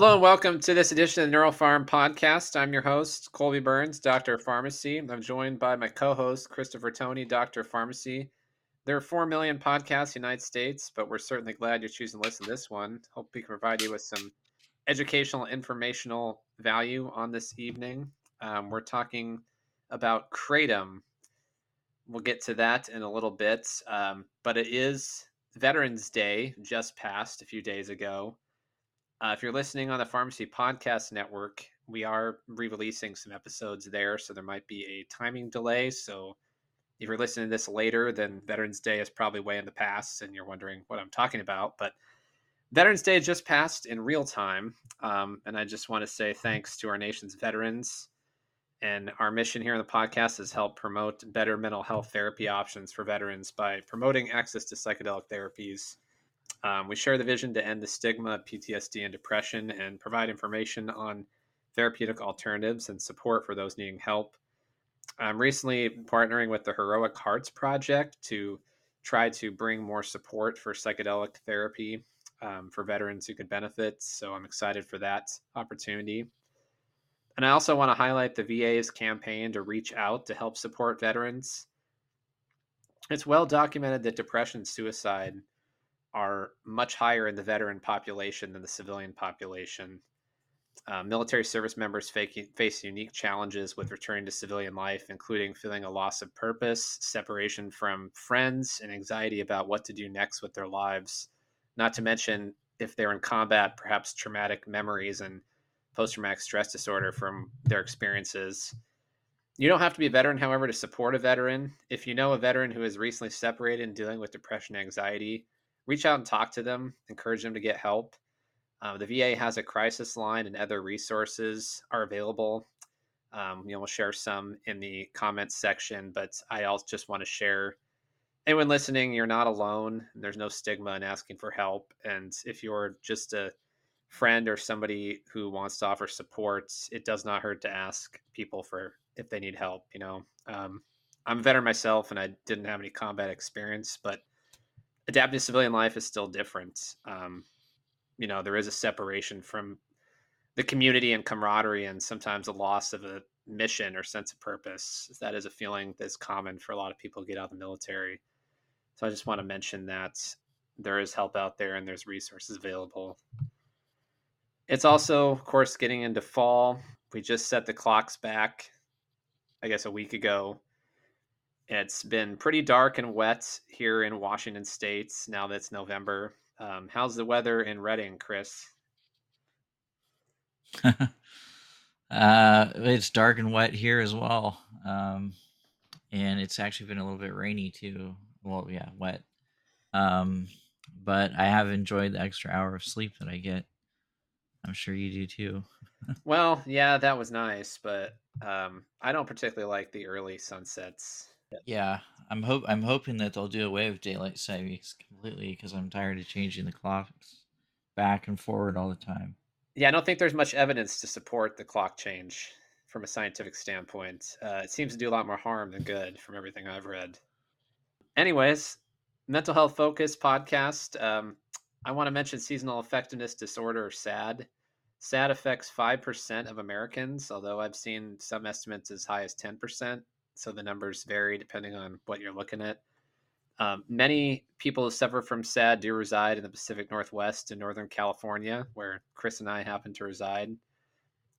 Hello and welcome to this edition of the Neural Pharm podcast. I'm your host, Colby Burns, Doctor of Pharmacy. I'm joined by my co-host, Christopher Tony, Doctor of Pharmacy. There are 4 million podcasts in the United States, but we're certainly glad you're choosing to listen to this one. Hope we can provide you with some educational, informational value on this evening. Um, we're talking about Kratom. We'll get to that in a little bit, um, but it is Veterans Day, just passed a few days ago. Uh, if you're listening on the Pharmacy Podcast Network, we are re releasing some episodes there, so there might be a timing delay. So if you're listening to this later, then Veterans Day is probably way in the past and you're wondering what I'm talking about. But Veterans Day just passed in real time. Um, and I just want to say thanks to our nation's veterans. And our mission here on the podcast is help promote better mental health therapy options for veterans by promoting access to psychedelic therapies um, we share the vision to end the stigma of PTSD and depression and provide information on therapeutic alternatives and support for those needing help. I'm recently partnering with the Heroic Hearts Project to try to bring more support for psychedelic therapy um, for veterans who could benefit. So I'm excited for that opportunity. And I also want to highlight the VA's campaign to reach out to help support veterans. It's well documented that depression, suicide, are much higher in the veteran population than the civilian population. Uh, military service members face unique challenges with returning to civilian life, including feeling a loss of purpose, separation from friends, and anxiety about what to do next with their lives. Not to mention, if they're in combat, perhaps traumatic memories and post traumatic stress disorder from their experiences. You don't have to be a veteran, however, to support a veteran. If you know a veteran who is recently separated and dealing with depression and anxiety, reach out and talk to them, encourage them to get help. Uh, the VA has a crisis line and other resources are available. Um, you know, we'll share some in the comments section, but I also just want to share anyone listening, you're not alone. There's no stigma in asking for help. And if you're just a friend or somebody who wants to offer support, it does not hurt to ask people for if they need help. You know, um, I'm a veteran myself and I didn't have any combat experience, but adapting to civilian life is still different. Um, you know, there is a separation from the community and camaraderie, and sometimes a loss of a mission or sense of purpose. That is a feeling that's common for a lot of people who get out of the military. So I just want to mention that there is help out there and there's resources available. It's also, of course, getting into fall. We just set the clocks back, I guess, a week ago it's been pretty dark and wet here in Washington State now that it's November. Um, how's the weather in Redding, Chris? uh, it's dark and wet here as well. Um, and it's actually been a little bit rainy too. Well, yeah, wet. Um, but I have enjoyed the extra hour of sleep that I get. I'm sure you do too. well, yeah, that was nice, but um, I don't particularly like the early sunsets. Yeah, I'm hope I'm hoping that they'll do away with daylight savings completely because I'm tired of changing the clocks back and forward all the time. Yeah, I don't think there's much evidence to support the clock change from a scientific standpoint. Uh, it seems to do a lot more harm than good from everything I've read. Anyways, mental health focus podcast. Um, I want to mention seasonal affectiveness disorder, SAD. SAD affects 5% of Americans, although I've seen some estimates as high as 10% so the numbers vary depending on what you're looking at. Um, many people who suffer from SAD do reside in the Pacific Northwest and Northern California, where Chris and I happen to reside.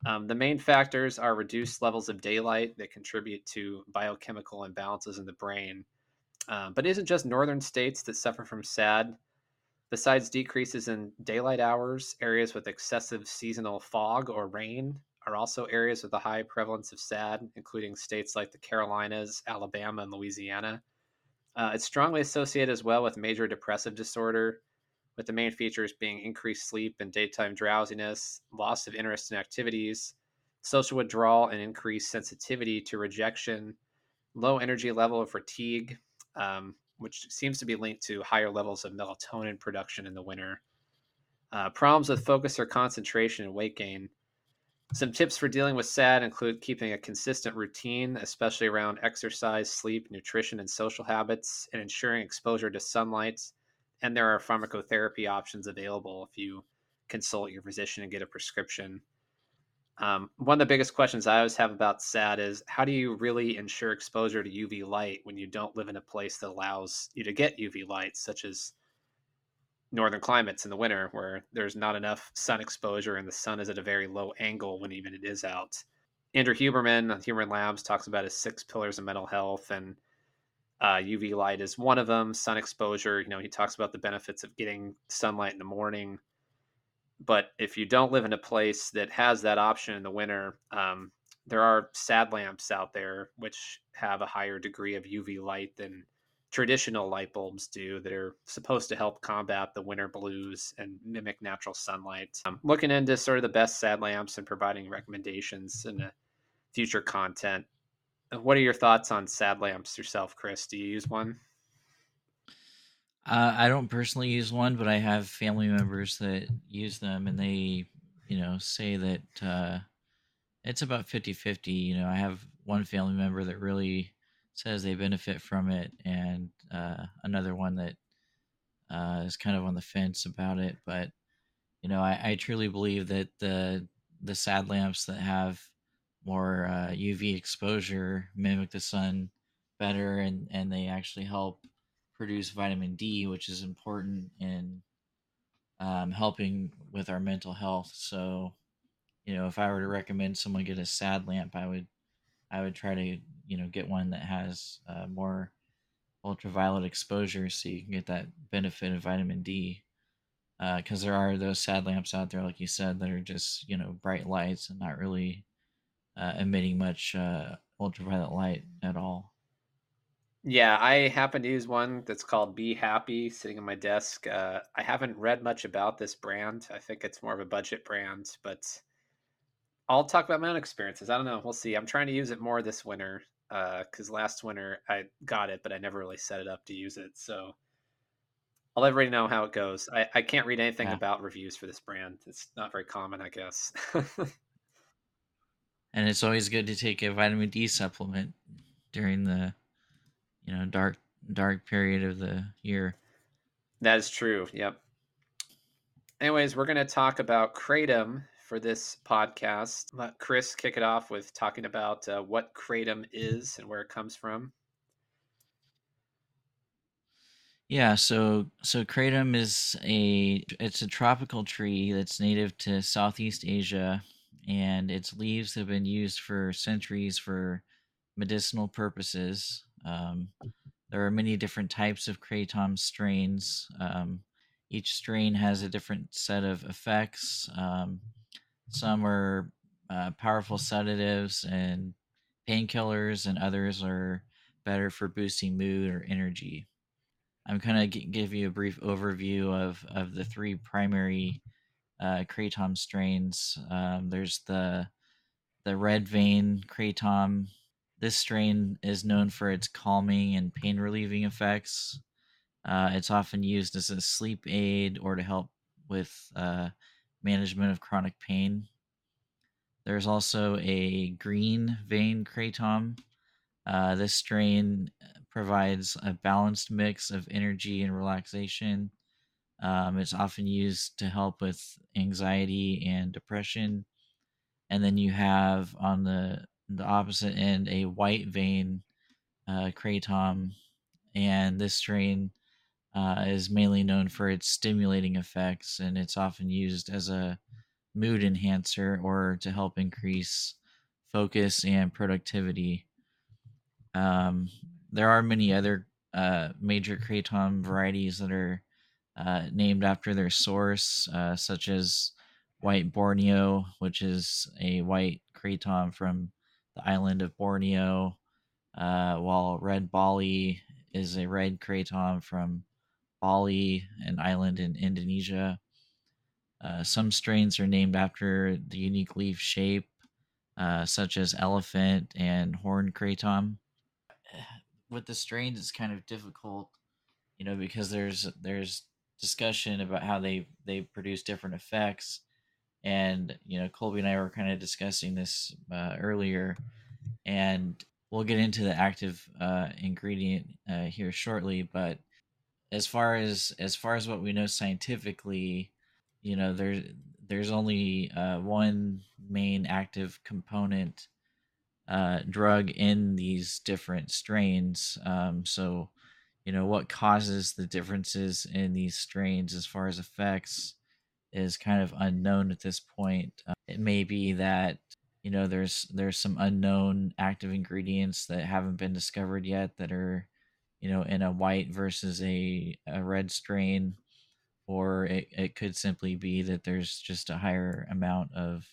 Um, the main factors are reduced levels of daylight that contribute to biochemical imbalances in the brain. Um, but it isn't just northern states that suffer from SAD. Besides decreases in daylight hours, areas with excessive seasonal fog or rain are also areas with a high prevalence of SAD, including states like the Carolinas, Alabama, and Louisiana. Uh, it's strongly associated as well with major depressive disorder, with the main features being increased sleep and daytime drowsiness, loss of interest in activities, social withdrawal, and increased sensitivity to rejection, low energy level of fatigue, um, which seems to be linked to higher levels of melatonin production in the winter. Uh, problems with focus or concentration and weight gain some tips for dealing with SAD include keeping a consistent routine, especially around exercise, sleep, nutrition, and social habits, and ensuring exposure to sunlight. And there are pharmacotherapy options available if you consult your physician and get a prescription. Um, one of the biggest questions I always have about SAD is how do you really ensure exposure to UV light when you don't live in a place that allows you to get UV light, such as northern climates in the winter where there's not enough sun exposure and the sun is at a very low angle when even it is out. Andrew Huberman, Huberman Labs, talks about his six pillars of mental health, and uh, UV light is one of them. Sun exposure, you know, he talks about the benefits of getting sunlight in the morning. But if you don't live in a place that has that option in the winter, um, there are sad lamps out there which have a higher degree of UV light than traditional light bulbs do that are supposed to help combat the winter blues and mimic natural sunlight. I'm looking into sort of the best sad lamps and providing recommendations in future content. Uh, what are your thoughts on sad lamps yourself, Chris? Do you use one? Uh, I don't personally use one, but I have family members that use them, and they, you know, say that uh, it's about 50 50. You know, I have one family member that really says they benefit from it, and uh, another one that uh, is kind of on the fence about it. But you know, I, I truly believe that the the sad lamps that have more uh, UV exposure mimic the sun better, and and they actually help produce vitamin D, which is important in um, helping with our mental health. So, you know, if I were to recommend someone get a sad lamp, I would I would try to you know get one that has uh, more ultraviolet exposure so you can get that benefit of vitamin D. Because uh, there are those sad lamps out there, like you said, that are just you know bright lights and not really uh, emitting much uh, ultraviolet light at all. Yeah, I happen to use one that's called Be Happy sitting on my desk. Uh, I haven't read much about this brand. I think it's more of a budget brand, but I'll talk about my own experiences. I don't know. We'll see. I'm trying to use it more this winter because uh, last winter I got it, but I never really set it up to use it. So I'll let everybody know how it goes. I, I can't read anything yeah. about reviews for this brand. It's not very common, I guess. and it's always good to take a vitamin D supplement during the you know dark dark period of the year. That is true. Yep. Anyways, we're going to talk about kratom for this podcast. Let Chris kick it off with talking about uh, what kratom is and where it comes from. Yeah, so so kratom is a it's a tropical tree that's native to Southeast Asia, and its leaves have been used for centuries for medicinal purposes. Um, there are many different types of kratom strains. Um, each strain has a different set of effects. Um, some are uh, powerful sedatives and painkillers, and others are better for boosting mood or energy. I'm kind of g- give you a brief overview of of the three primary uh, kratom strains. Um, there's the the red vein kratom. This strain is known for its calming and pain relieving effects. Uh, it's often used as a sleep aid or to help with uh, management of chronic pain. There's also a green vein kratom. Uh, this strain provides a balanced mix of energy and relaxation. Um, it's often used to help with anxiety and depression. And then you have on the the opposite end a white vein uh, kratom, and this strain uh, is mainly known for its stimulating effects, and it's often used as a mood enhancer or to help increase focus and productivity. Um, there are many other uh, major kratom varieties that are uh, named after their source, uh, such as white Borneo, which is a white kratom from the island of Borneo, uh, while red Bali is a red kratom from Bali, an island in Indonesia. Uh, some strains are named after the unique leaf shape, uh, such as elephant and horn kratom. With the strains, it's kind of difficult, you know, because there's there's discussion about how they they produce different effects, and you know, Colby and I were kind of discussing this uh, earlier, and we'll get into the active uh, ingredient uh, here shortly, but as far as as far as what we know scientifically, you know, there there's only uh, one main active component uh, drug in these different strains. Um, so, you know, what causes the differences in these strains as far as effects is kind of unknown at this point. Uh, it may be that you know there's there's some unknown active ingredients that haven't been discovered yet that are you know in a white versus a, a red strain or it, it could simply be that there's just a higher amount of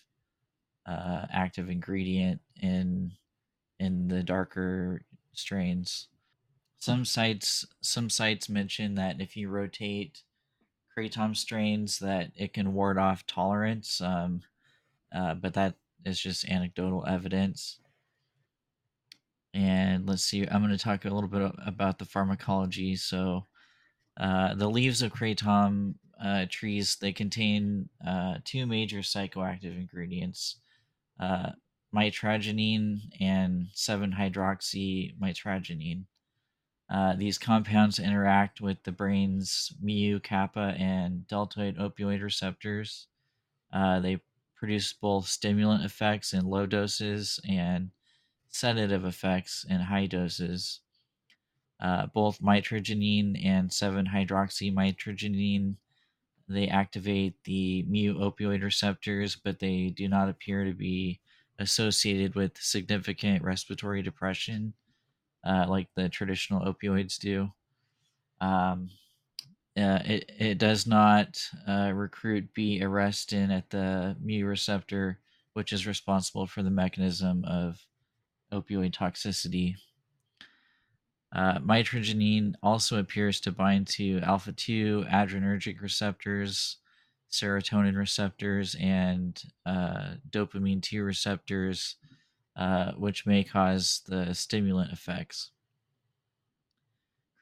uh, active ingredient in in the darker strains. Some sites some sites mention that if you rotate kratom strains, that it can ward off tolerance, um, uh, but that is just anecdotal evidence. And let's see, I'm going to talk a little bit about the pharmacology. So, uh, the leaves of kratom uh, trees they contain uh, two major psychoactive ingredients, uh, mitragynine and 7-hydroxymitragynine. Uh, these compounds interact with the brain's mu, kappa, and delta opioid receptors. Uh, they produce both stimulant effects in low doses and sedative effects in high doses. Uh, both mitragynine and 7-hydroxymitragynine they activate the mu opioid receptors, but they do not appear to be associated with significant respiratory depression uh, like the traditional opioids do. Um, uh, it, it does not uh, recruit B arrestin at the mu receptor, which is responsible for the mechanism of opioid toxicity. Uh, mitragynine also appears to bind to alpha 2 adrenergic receptors, serotonin receptors, and uh, dopamine 2 receptors, uh, which may cause the stimulant effects.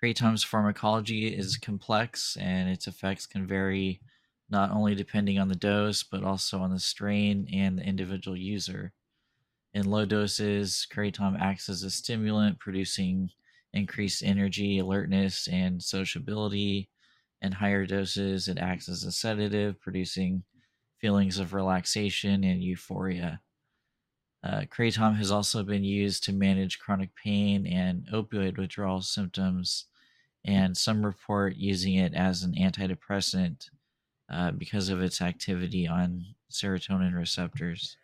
Kratom's pharmacology is complex and its effects can vary not only depending on the dose, but also on the strain and the individual user. In low doses, kratom acts as a stimulant, producing increased energy, alertness, and sociability. In higher doses, it acts as a sedative, producing feelings of relaxation and euphoria. Uh, kratom has also been used to manage chronic pain and opioid withdrawal symptoms, and some report using it as an antidepressant uh, because of its activity on serotonin receptors.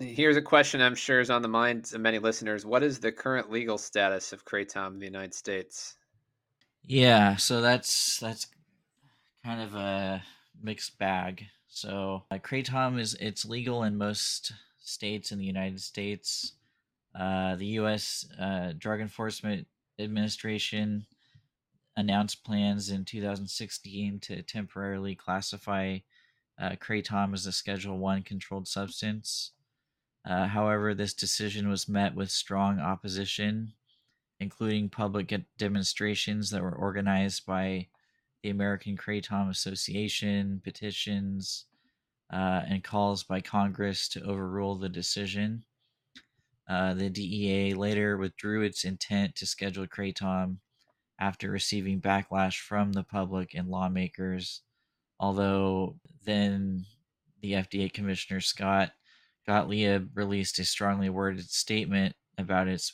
Here's a question I'm sure is on the minds of many listeners. What is the current legal status of kratom in the United States? Yeah, so that's that's kind of a mixed bag. So uh, kratom is it's legal in most states in the United States. Uh, the U.S. Uh, Drug Enforcement Administration announced plans in 2016 to temporarily classify uh, kratom as a Schedule One controlled substance. Uh, however, this decision was met with strong opposition, including public demonstrations that were organized by the American Kratom Association, petitions, uh, and calls by Congress to overrule the decision. Uh, the DEA later withdrew its intent to schedule Kratom after receiving backlash from the public and lawmakers, although then the FDA Commissioner Scott Gottlieb released a strongly worded statement about its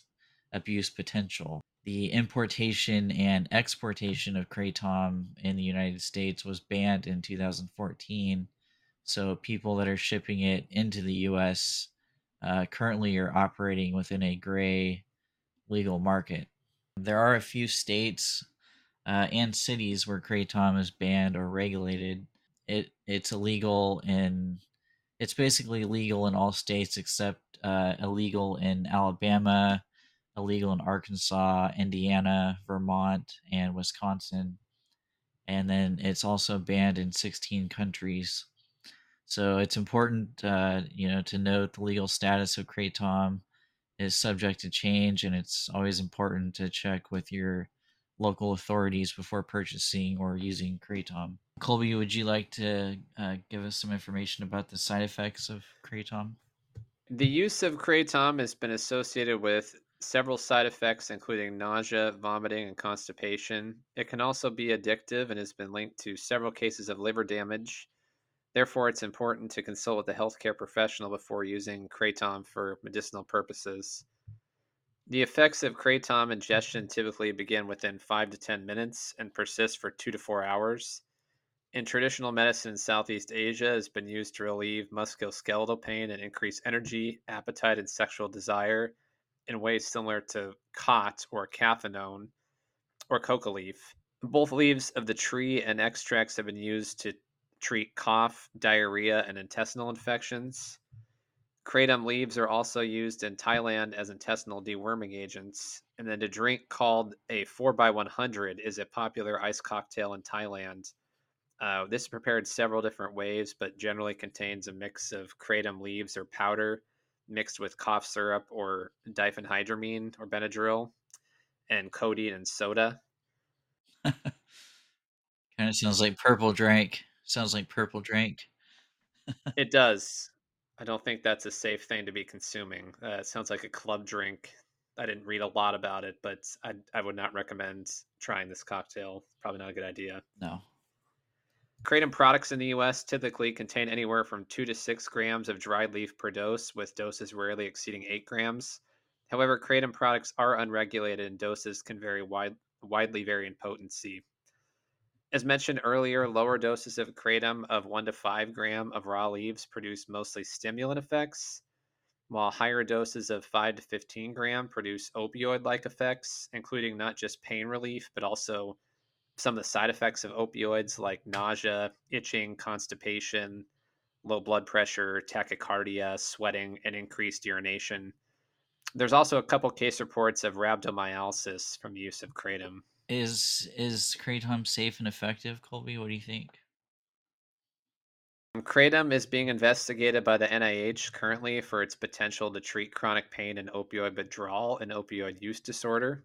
abuse potential. The importation and exportation of kratom in the United States was banned in 2014. So people that are shipping it into the U.S. Uh, currently are operating within a gray legal market. There are a few states uh, and cities where kratom is banned or regulated. It it's illegal in it's basically legal in all states except uh, illegal in Alabama, illegal in Arkansas, Indiana, Vermont, and Wisconsin. And then it's also banned in 16 countries. So it's important, uh, you know, to note the legal status of kratom is subject to change, and it's always important to check with your local authorities before purchasing or using kratom. Colby, would you like to uh, give us some information about the side effects of kratom? The use of kratom has been associated with several side effects, including nausea, vomiting, and constipation. It can also be addictive and has been linked to several cases of liver damage. Therefore, it's important to consult with a healthcare professional before using kratom for medicinal purposes. The effects of kratom ingestion typically begin within 5 to 10 minutes and persist for 2 to 4 hours. In traditional medicine in Southeast Asia, it has been used to relieve musculoskeletal pain and increase energy, appetite, and sexual desire in ways similar to khat or cathinone or coca leaf. Both leaves of the tree and extracts have been used to treat cough, diarrhea, and intestinal infections. Kratom leaves are also used in Thailand as intestinal deworming agents. And then a drink called a 4x100 is a popular ice cocktail in Thailand. Uh, this is prepared several different ways, but generally contains a mix of kratom leaves or powder mixed with cough syrup or diphenhydramine or Benadryl and codeine and soda. kind of sounds like purple drink. Sounds like purple drink. it does. I don't think that's a safe thing to be consuming. Uh, it sounds like a club drink. I didn't read a lot about it, but I, I would not recommend trying this cocktail. Probably not a good idea. No. Kratom products in the US typically contain anywhere from 2 to 6 grams of dried leaf per dose, with doses rarely exceeding 8 grams. However, Kratom products are unregulated and doses can vary wide, widely vary in potency. As mentioned earlier, lower doses of kratom of 1 to 5 gram of raw leaves produce mostly stimulant effects, while higher doses of 5 to 15 gram produce opioid like effects, including not just pain relief, but also some of the side effects of opioids like nausea, itching, constipation, low blood pressure, tachycardia, sweating, and increased urination. There's also a couple case reports of rhabdomyolysis from use of kratom. Is is kratom safe and effective, Colby? What do you think? Kratom is being investigated by the NIH currently for its potential to treat chronic pain and opioid withdrawal and opioid use disorder.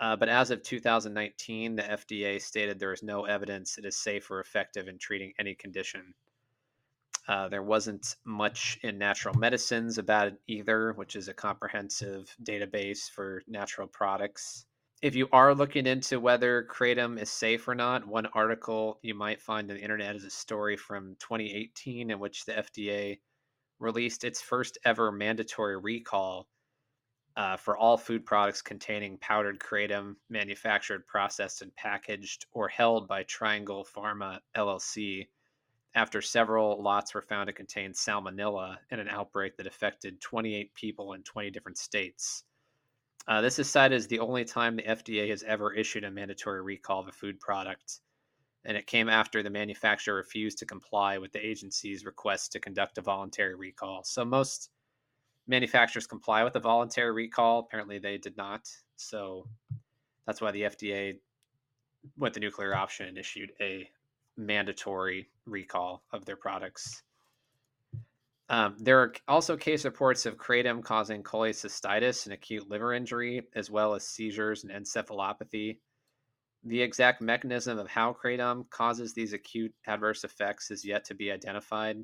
Uh, but as of 2019, the FDA stated there is no evidence it is safe or effective in treating any condition. Uh, there wasn't much in natural medicines about it either, which is a comprehensive database for natural products if you are looking into whether kratom is safe or not, one article you might find on the internet is a story from 2018 in which the FDA released its first ever mandatory recall uh, for all food products containing powdered kratom manufactured, processed, and packaged or held by Triangle Pharma LLC after several lots were found to contain salmonella in an outbreak that affected 28 people in 20 different states. Uh, this is cited as the only time the FDA has ever issued a mandatory recall of a food product, and it came after the manufacturer refused to comply with the agency's request to conduct a voluntary recall. So most manufacturers comply with a voluntary recall. Apparently, they did not. So that's why the FDA went the nuclear option and issued a mandatory recall of their products. Um, there are also case reports of kratom causing cholecystitis and acute liver injury, as well as seizures and encephalopathy. The exact mechanism of how kratom causes these acute adverse effects is yet to be identified.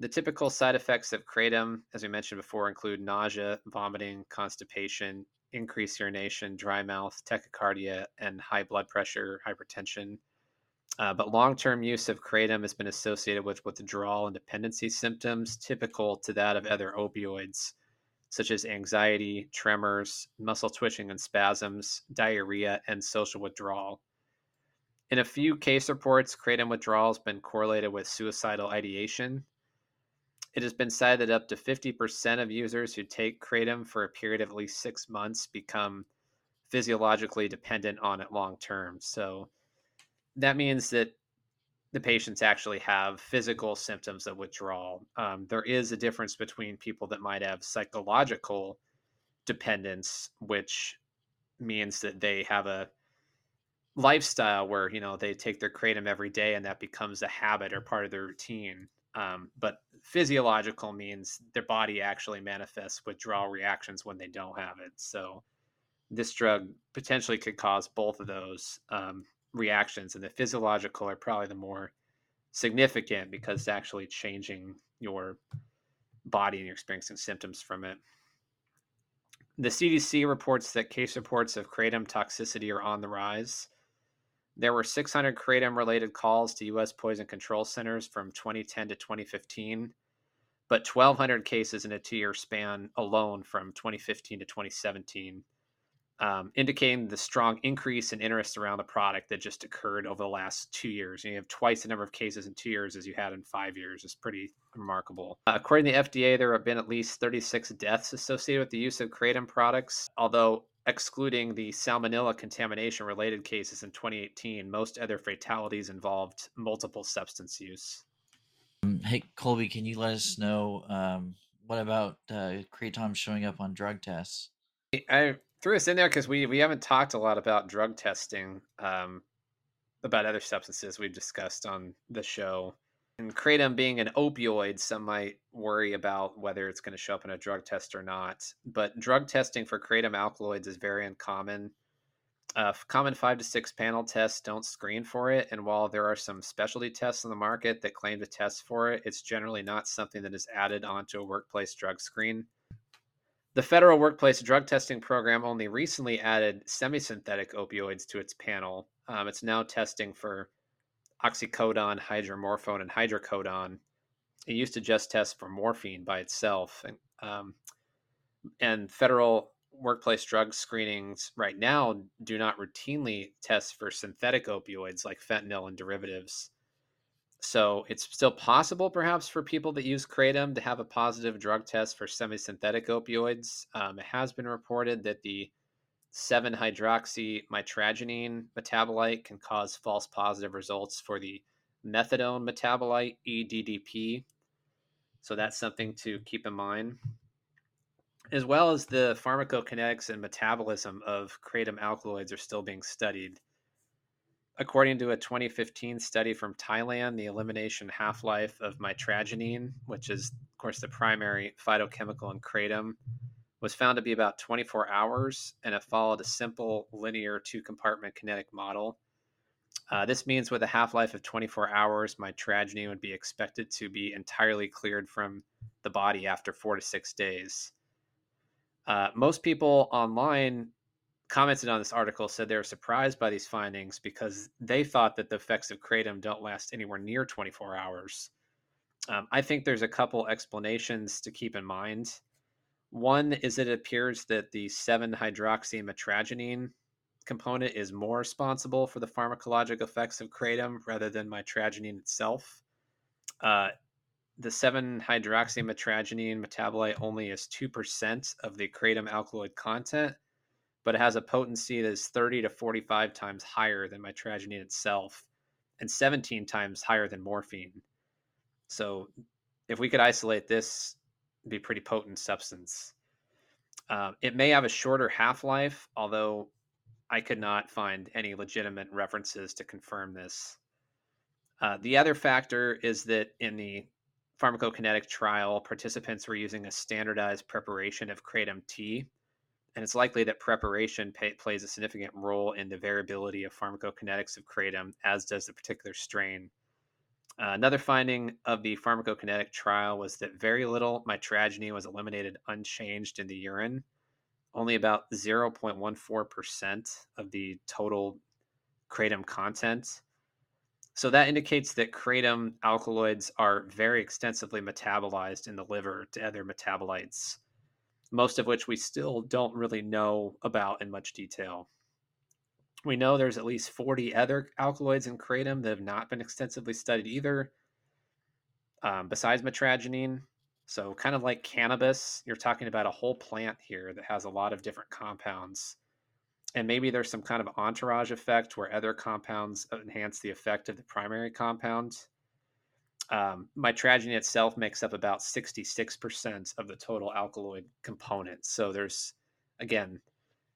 The typical side effects of kratom, as we mentioned before, include nausea, vomiting, constipation, increased urination, dry mouth, tachycardia, and high blood pressure, hypertension. Uh, but long term use of kratom has been associated with withdrawal and dependency symptoms typical to that of other opioids, such as anxiety, tremors, muscle twitching and spasms, diarrhea, and social withdrawal. In a few case reports, kratom withdrawal has been correlated with suicidal ideation. It has been cited that up to 50% of users who take kratom for a period of at least six months become physiologically dependent on it long term. So, that means that the patients actually have physical symptoms of withdrawal. Um, there is a difference between people that might have psychological dependence, which means that they have a lifestyle where you know they take their kratom every day and that becomes a habit or part of their routine. Um, but physiological means their body actually manifests withdrawal reactions when they don't have it. So this drug potentially could cause both of those. Um, reactions, and the physiological are probably the more significant because it's actually changing your body and you're experiencing symptoms from it. The CDC reports that case reports of kratom toxicity are on the rise. There were 600 kratom related calls to U.S. poison control centers from 2010 to 2015, but 1,200 cases in a two year span alone from 2015 to 2017 um, indicating the strong increase in interest around the product that just occurred over the last two years. You have twice the number of cases in two years as you had in five years. It's pretty remarkable. Uh, according to the FDA, there have been at least 36 deaths associated with the use of kratom products, although excluding the salmonella contamination related cases in 2018, most other fatalities involved multiple substance use. Um, hey, Colby, can you let us know um, what about uh, kratom showing up on drug tests? I threw this in there because we we haven't talked a lot about drug testing, um, about other substances we've discussed on the show. And kratom being an opioid, some might worry about whether it's going to show up in a drug test or not. But drug testing for kratom alkaloids is very uncommon. Uh, common five to six panel tests don't screen for it, and while there are some specialty tests on the market that claim to test for it, it's generally not something that is added onto a workplace drug screen. The federal workplace drug testing program only recently added semi synthetic opioids to its panel. Um, it's now testing for oxycodone, hydromorphone, and hydrocodone. It used to just test for morphine by itself. And, um, and federal workplace drug screenings right now do not routinely test for synthetic opioids like fentanyl and derivatives. So it's still possible, perhaps, for people that use kratom to have a positive drug test for semi-synthetic opioids. Um, it has been reported that the 7-hydroxymitragynine metabolite can cause false positive results for the methadone metabolite EDDP. So that's something to keep in mind. As well as the pharmacokinetics and metabolism of kratom alkaloids are still being studied. According to a 2015 study from Thailand, the elimination half life of mitragynine, which is, of course, the primary phytochemical in kratom, was found to be about 24 hours, and it followed a simple linear two compartment kinetic model. Uh, this means with a half life of 24 hours, mitragynine would be expected to be entirely cleared from the body after four to six days. Uh, most people online commented on this article said they were surprised by these findings because they thought that the effects of kratom don't last anywhere near 24 hours. Um, I think there's a couple explanations to keep in mind. One is it appears that the 7 hydroxymitragynine component is more responsible for the pharmacologic effects of kratom rather than mitragynine itself. Uh, the 7 hydroxymitragynine metabolite only is 2% of the kratom alkaloid content, but it has a potency that is 30 to 45 times higher than mitragynine itself and 17 times higher than morphine. So if we could isolate this, be a pretty potent substance. Um, it may have a shorter half life, although I could not find any legitimate references to confirm this. Uh, the other factor is that in the pharmacokinetic trial, participants were using a standardized preparation of kratom tea and it's likely that preparation pay, plays a significant role in the variability of pharmacokinetics of kratom, as does the particular strain. Uh, another finding of the pharmacokinetic trial was that very little mitragynine was eliminated unchanged in the urine. Only about 0.14% of the total kratom content. So that indicates that kratom alkaloids are very extensively metabolized in the liver to other metabolites most of which we still don't really know about in much detail. We know there's at least 40 other alkaloids in kratom that have not been extensively studied either, um, besides mitragynine. So, kind of like cannabis, you're talking about a whole plant here that has a lot of different compounds. And maybe there's some kind of entourage effect where other compounds enhance the effect of the primary compound um, mitragynine itself makes up about 66% of the total alkaloid components. So there's, again,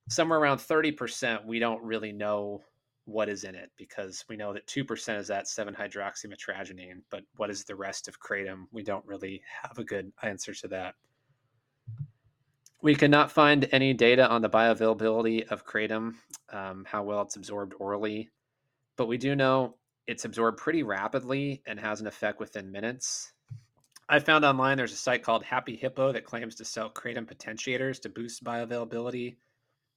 somewhere around 30% we don't really know what is in it because we know that 2% is that 7 hydroxymitragynine, but what is the rest of kratom? We don't really have a good answer to that. We could not find any data on the bioavailability of kratom, um, how well it's absorbed orally, but we do know it's absorbed pretty rapidly and has an effect within minutes. I found online there's a site called Happy Hippo that claims to sell kratom potentiators to boost bioavailability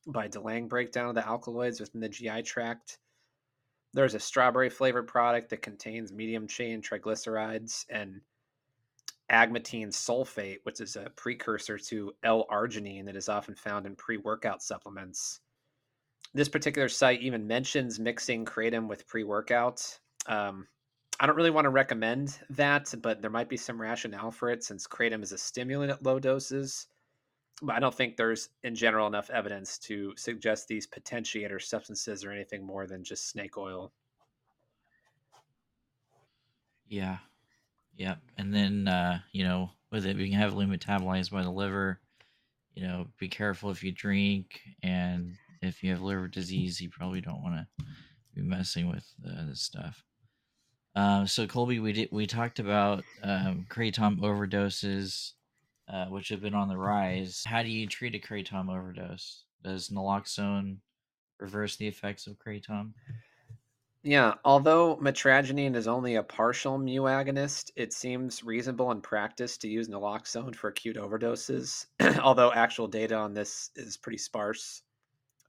by delaying breakdown of the alkaloids within the GI tract. there's a strawberry flavored product that contains medium chain triglycerides and agmatine sulfate, which is a precursor to L-arginine that is often found in pre-workout supplements. This particular site even mentions mixing kratom with pre-workout. Um, I don't really want to recommend that, but there might be some rationale for it since kratom is a stimulant at low doses. But I don't think there's, in general, enough evidence to suggest these potentiator substances are anything more than just snake oil. Yeah. Yep. And then, uh, you know, with it being heavily metabolized by the liver, you know, be careful if you drink. And if you have liver disease, you probably don't want to be messing with uh, this stuff. Uh, so Colby, we did we talked about um, kratom overdoses, uh, which have been on the rise. How do you treat a kratom overdose? Does naloxone reverse the effects of kratom? Yeah, although mitragynine is only a partial mu agonist, it seems reasonable in practice to use naloxone for acute overdoses, although actual data on this is pretty sparse.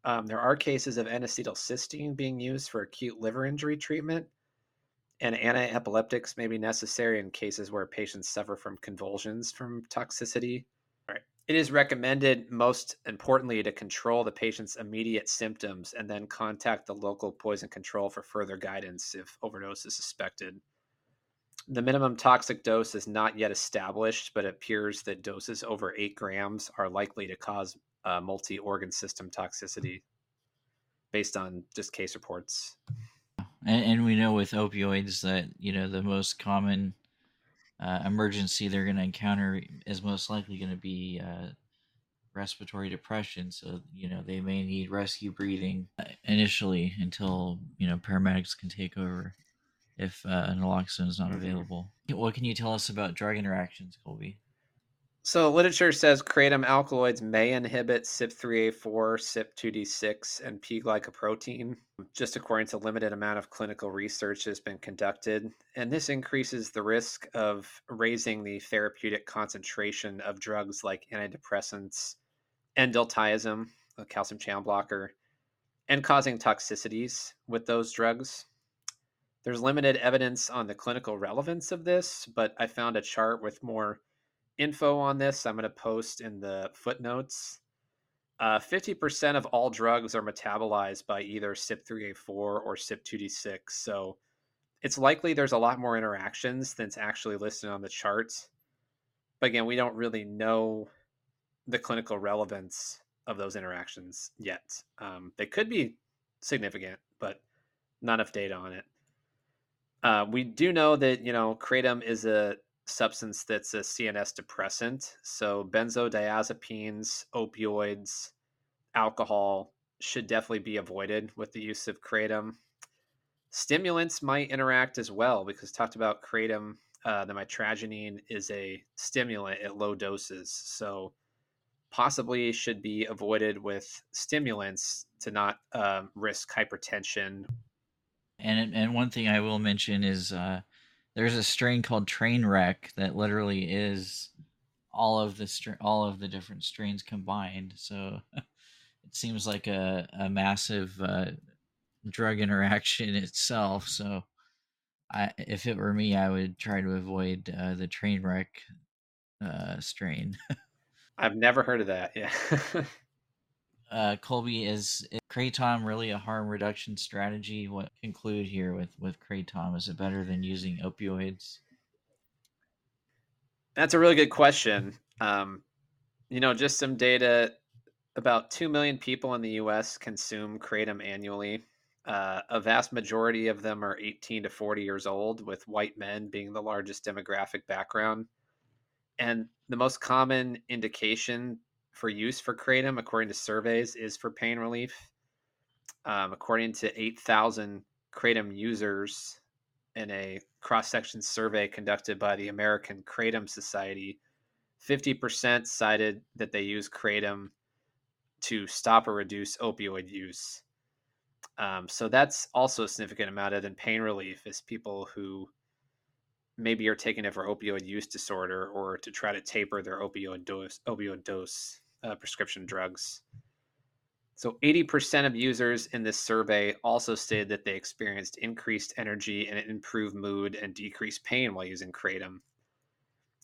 Um, there are cases of N-acetylcysteine being used for acute liver injury treatment, and anti-epileptics may be necessary in cases where patients suffer from convulsions from toxicity. It is recommended, most importantly, to control the patient's immediate symptoms and then contact the local poison control for further guidance if overdose is suspected. The minimum toxic dose is not yet established, but it appears that doses over 8 grams are likely to cause uh, multi organ system toxicity based on just case reports. And, and, we know with opioids that, you know, the most common uh, emergency they're going to encounter is most likely going to be uh, respiratory depression. So, you know, they may need rescue breathing initially until, you know, paramedics can take over if uh, naloxone is not mm-hmm. available. What can you tell us about drug interactions, Colby? So, literature says kratom alkaloids may inhibit CYP3A4, CYP2D6, and P glycoprotein, just according to limited amount of clinical research has been conducted. And this increases the risk of raising the therapeutic concentration of drugs like antidepressants, N-diltiazem, a calcium channel blocker, and causing toxicities with those drugs. There's limited evidence on the clinical relevance of this, but I found a chart with more info on this I'm going to post in the footnotes. Uh, 50% of all drugs are metabolized by either CYP3A4 or CYP2D6. So it's likely there's a lot more interactions than's actually listed on the charts. But again, we don't really know the clinical relevance of those interactions yet. Um, they could be significant, but not enough data on it. Uh, we do know that you know kratom is a substance that's a CNS depressant. So benzodiazepines, opioids, alcohol should definitely be avoided with the use of kratom. Stimulants might interact as well because talked about kratom. Uh, the mitragynine is a stimulant at low doses, so possibly should be avoided with stimulants to not uh, risk hypertension. And and one thing I will mention is uh, there's a strain called Trainwreck that literally is all of the str- all of the different strains combined. So it seems like a a massive uh, drug interaction itself. So I, if it were me, I would try to avoid uh, the Trainwreck uh, strain. I've never heard of that. Yeah. Uh, Colby, is, is Kratom really a harm reduction strategy? What conclude here with with Kratom? Is it better than using opioids? That's a really good question. Um, you know, just some data. About two million people in the U.S. consume kratom annually. Uh, a vast majority of them are 18 to 40 years old, with white men being the largest demographic background. And the most common indication for use for kratom, according to surveys, is for pain relief. Um, according to 8,000 kratom users in a cross section survey conducted by the American Kratom Society, 50% cited that they use kratom to stop or reduce opioid use. Um, so that's also a significant amount of than pain relief is people who maybe are taking it for opioid use disorder or to try to taper their opioid dose opioid dose uh, prescription drugs. So 80% of users in this survey also stated that they experienced increased energy and improved mood and decreased pain while using Kratom.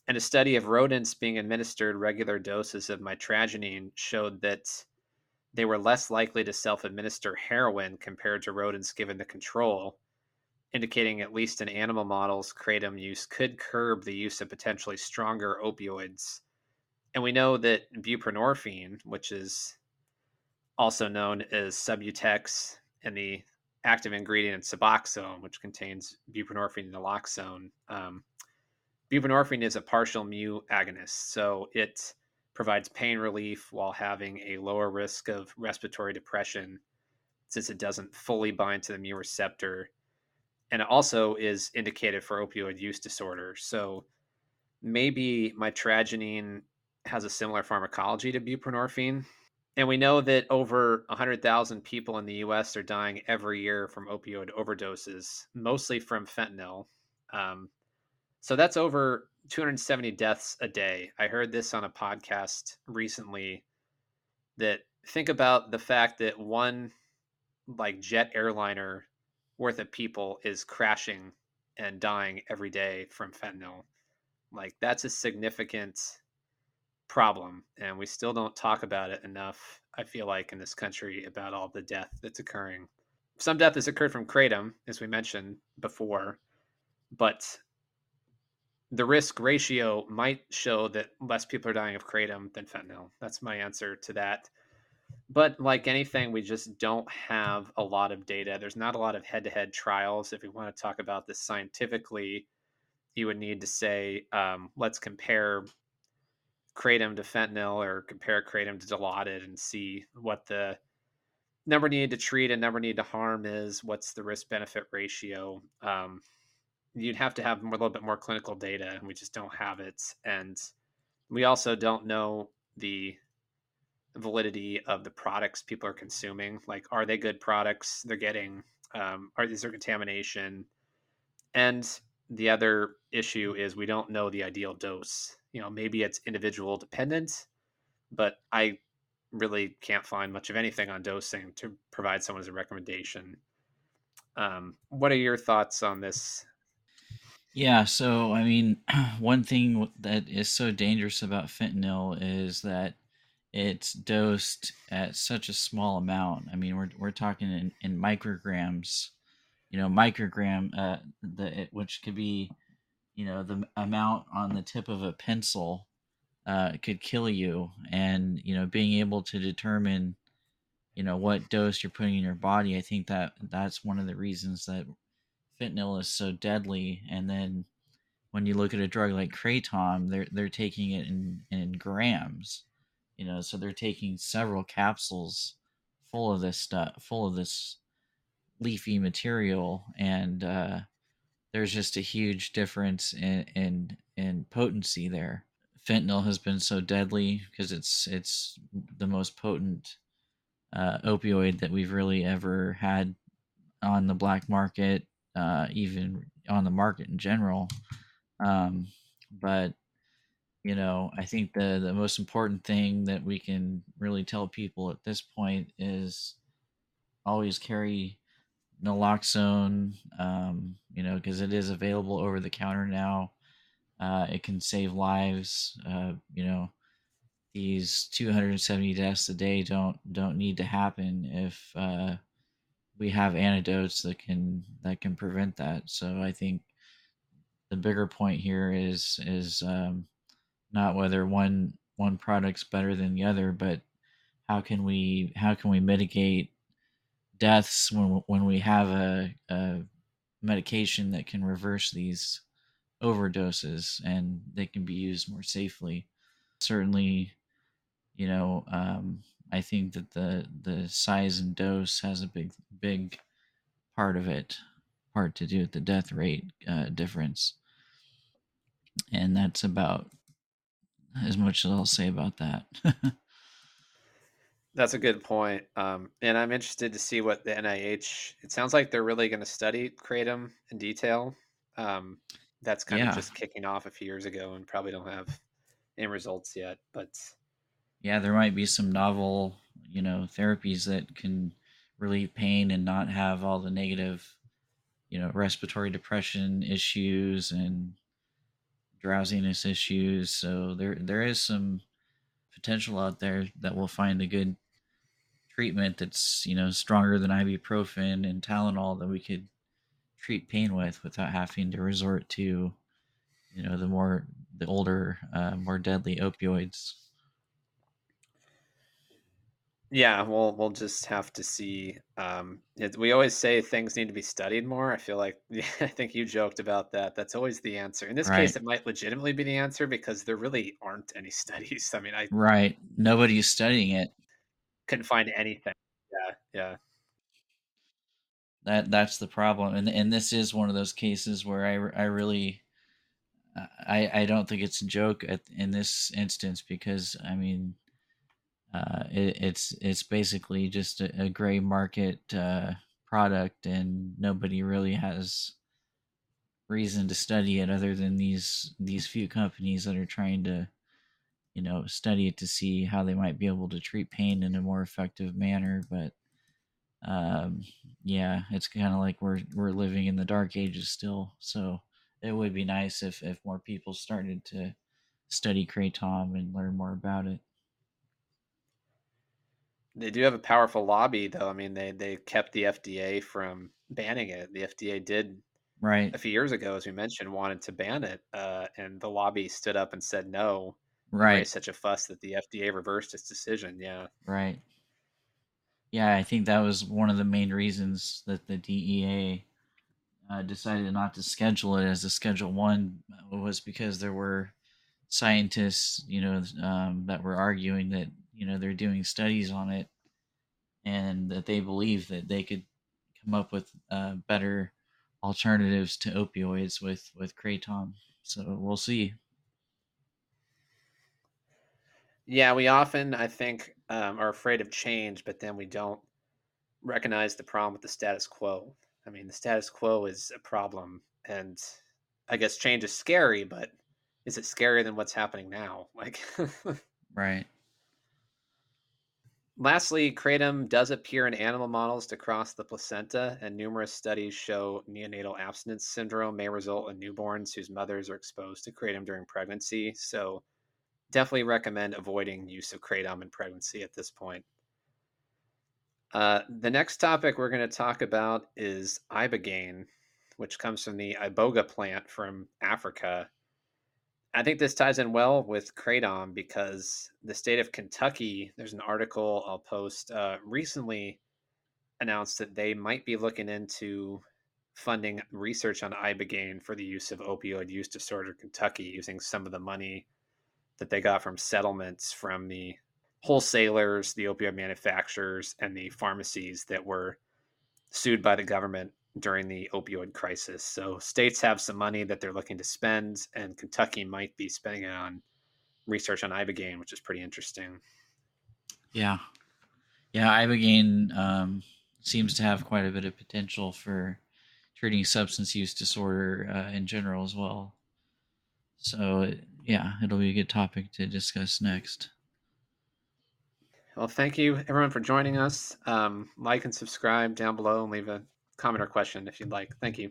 And a study of rodents being administered regular doses of mitragynine showed that they were less likely to self administer heroin compared to rodents given the control, indicating at least in animal models, kratom use could curb the use of potentially stronger opioids. And we know that buprenorphine, which is also known as Subutex, and the active ingredient Suboxone, which contains buprenorphine and naloxone. Um, buprenorphine is a partial mu agonist, so it provides pain relief while having a lower risk of respiratory depression since it doesn't fully bind to the mu receptor. And it also is indicated for opioid use disorder. So maybe mitragynine has a similar pharmacology to buprenorphine. And we know that over 100,000 people in the US are dying every year from opioid overdoses, mostly from fentanyl. Um, so that's over 270 deaths a day. I heard this on a podcast recently that think about the fact that one like jet airliner worth of people is crashing and dying every day from fentanyl. Like that's a significant problem and we still don't talk about it enough I feel like in this country about all the death that's occurring. Some death has occurred from kratom as we mentioned before, but the risk ratio might show that less people are dying of kratom than fentanyl. That's my answer to that. But like anything, we just don't have a lot of data. There's not a lot of head to head trials. If we want to talk about this scientifically, you would need to say, um, let's compare kratom to fentanyl or compare kratom to dilaudid and see what the number needed to treat and number needed to harm is, what's the risk benefit ratio. Um, you'd have to have a little bit more clinical data, and we just don't have it. And we also don't know the validity of the products people are consuming. Like, are they good products they're getting? Um, are is there contamination? And the other issue is we don't know the ideal dose. You know, maybe it's individual dependent, but I really can't find much of anything on dosing to provide someone as a recommendation. Um, what are your thoughts on this yeah, so I mean, one thing that is so dangerous about fentanyl is that it's dosed at such a small amount. I mean, we're we're talking in, in micrograms, you know, microgram, uh, the which could be, you know, the amount on the tip of a pencil, uh, could kill you. And you know, being able to determine, you know, what dose you're putting in your body, I think that that's one of the reasons that fentanyl is so deadly, and then when you look at a drug like kratom, they're they're taking it in in grams, you know, so they're taking several capsules full of this stuff, full of this leafy material, and uh, there's just a huge difference in in in potency there. Fentanyl has been so deadly because it's it's the most potent uh, opioid that we've really ever had on the black market uh, even on the market in general. Um, but you know, I think the the most important thing that we can really tell people at this point is always carry naloxone. Um, you know, because it is available over the counter now. Uh, it can save lives. Uh, you know, these 270 deaths a day don't don't need to happen if uh, we have antidotes that can that can prevent that. So I think the bigger point here is is um, not whether one one product's better than the other, but how can we how can we mitigate deaths when when we have a, a medication that can reverse these overdoses and they can be used more safely. Certainly, you know, um, I think that the the size and dose has a big big part of it, part to do with the death rate uh, difference, and that's about as much as I'll say about that. That's a good point. Um, and I'm interested to see what the NIH. It sounds like they're really going to study kratom in detail. Um, that's kind yeah. of just kicking off a few years ago, and probably don't have any results yet. But yeah, there might be some novel, you know, therapies that can relieve pain and not have all the negative, you know, respiratory depression issues and drowsiness issues. So there there is some potential out there that we'll find a good treatment that's you know stronger than ibuprofen and Tylenol that we could treat pain with without having to resort to you know the more the older uh, more deadly opioids. Yeah we'll we'll just have to see um we always say things need to be studied more. I feel like i think you joked about that. That's always the answer. In this right. case it might legitimately be the answer because there really aren't any studies. I mean i right. Nobody's studying it couldn't find anything. Yeah yeah. That that's the problem and and this is one of those cases where i i really i i don't think it's a joke at, in this instance because i mean uh, it, it's it's basically just a, a gray market uh, product, and nobody really has reason to study it other than these these few companies that are trying to you know study it to see how they might be able to treat pain in a more effective manner but um yeah it's kind of like we're we're living in the dark ages still so it would be nice if if more people started to study kratom and learn more about it they do have a powerful lobby, though. I mean, they they kept the FDA from banning it. The FDA did right a few years ago, as we mentioned, wanted to ban it, uh, and the lobby stood up and said no. Right. Such a fuss that the FDA reversed its decision. Yeah. Right. Yeah, I think that was one of the main reasons that the DEA uh, decided not to schedule it as a Schedule One was because there were scientists, you know, um, that were arguing that you know they're doing studies on it and that they believe that they could come up with uh, better alternatives to opioids with with kratom so we'll see yeah we often i think um, are afraid of change but then we don't recognize the problem with the status quo. I mean the status quo is a problem and i guess change is scary but is it scarier than what's happening now? Like right. Lastly, kratom does appear in animal models to cross the placenta, and numerous studies show neonatal abstinence syndrome may result in newborns whose mothers are exposed to kratom during pregnancy. So, definitely recommend avoiding use of kratom in pregnancy at this point. Uh, the next topic we're going to talk about is ibogaine, which comes from the iboga plant from Africa. I think this ties in well with Kratom because the state of Kentucky, there's an article I'll post uh, recently announced that they might be looking into funding research on ibogaine for the use of opioid use disorder in Kentucky using some of the money that they got from settlements from the wholesalers, the opioid manufacturers, and the pharmacies that were sued by the government during the opioid crisis. So states have some money that they're looking to spend, and Kentucky might be spending it on research on ibogaine, which is pretty interesting. Yeah, yeah, ibogaine um, seems to have quite a bit of potential for treating substance use disorder uh, in general as well. So yeah, it'll be a good topic to discuss next. Well, thank you everyone for joining us. Um, like and subscribe down below and leave a comment or question if you'd like. Thank you.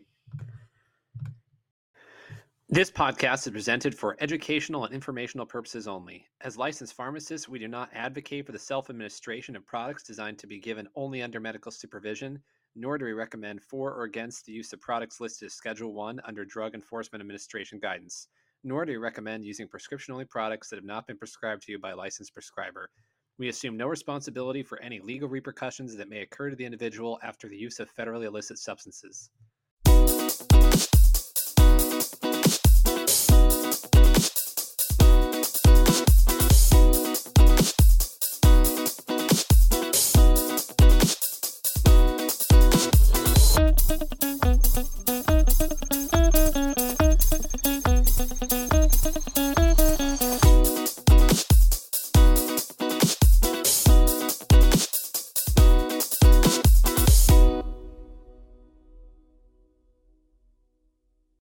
This podcast is presented for educational and informational purposes only. As licensed pharmacists, we do not advocate for the self administration of products designed to be given only under medical supervision, nor do we recommend for or against the use of products listed as Schedule 1 under Drug Enforcement Administration guidance, nor do we recommend using prescription only products that have not been prescribed to you by a licensed prescriber. We assume no responsibility for any legal repercussions that may occur to the individual after the use of federally illicit substances.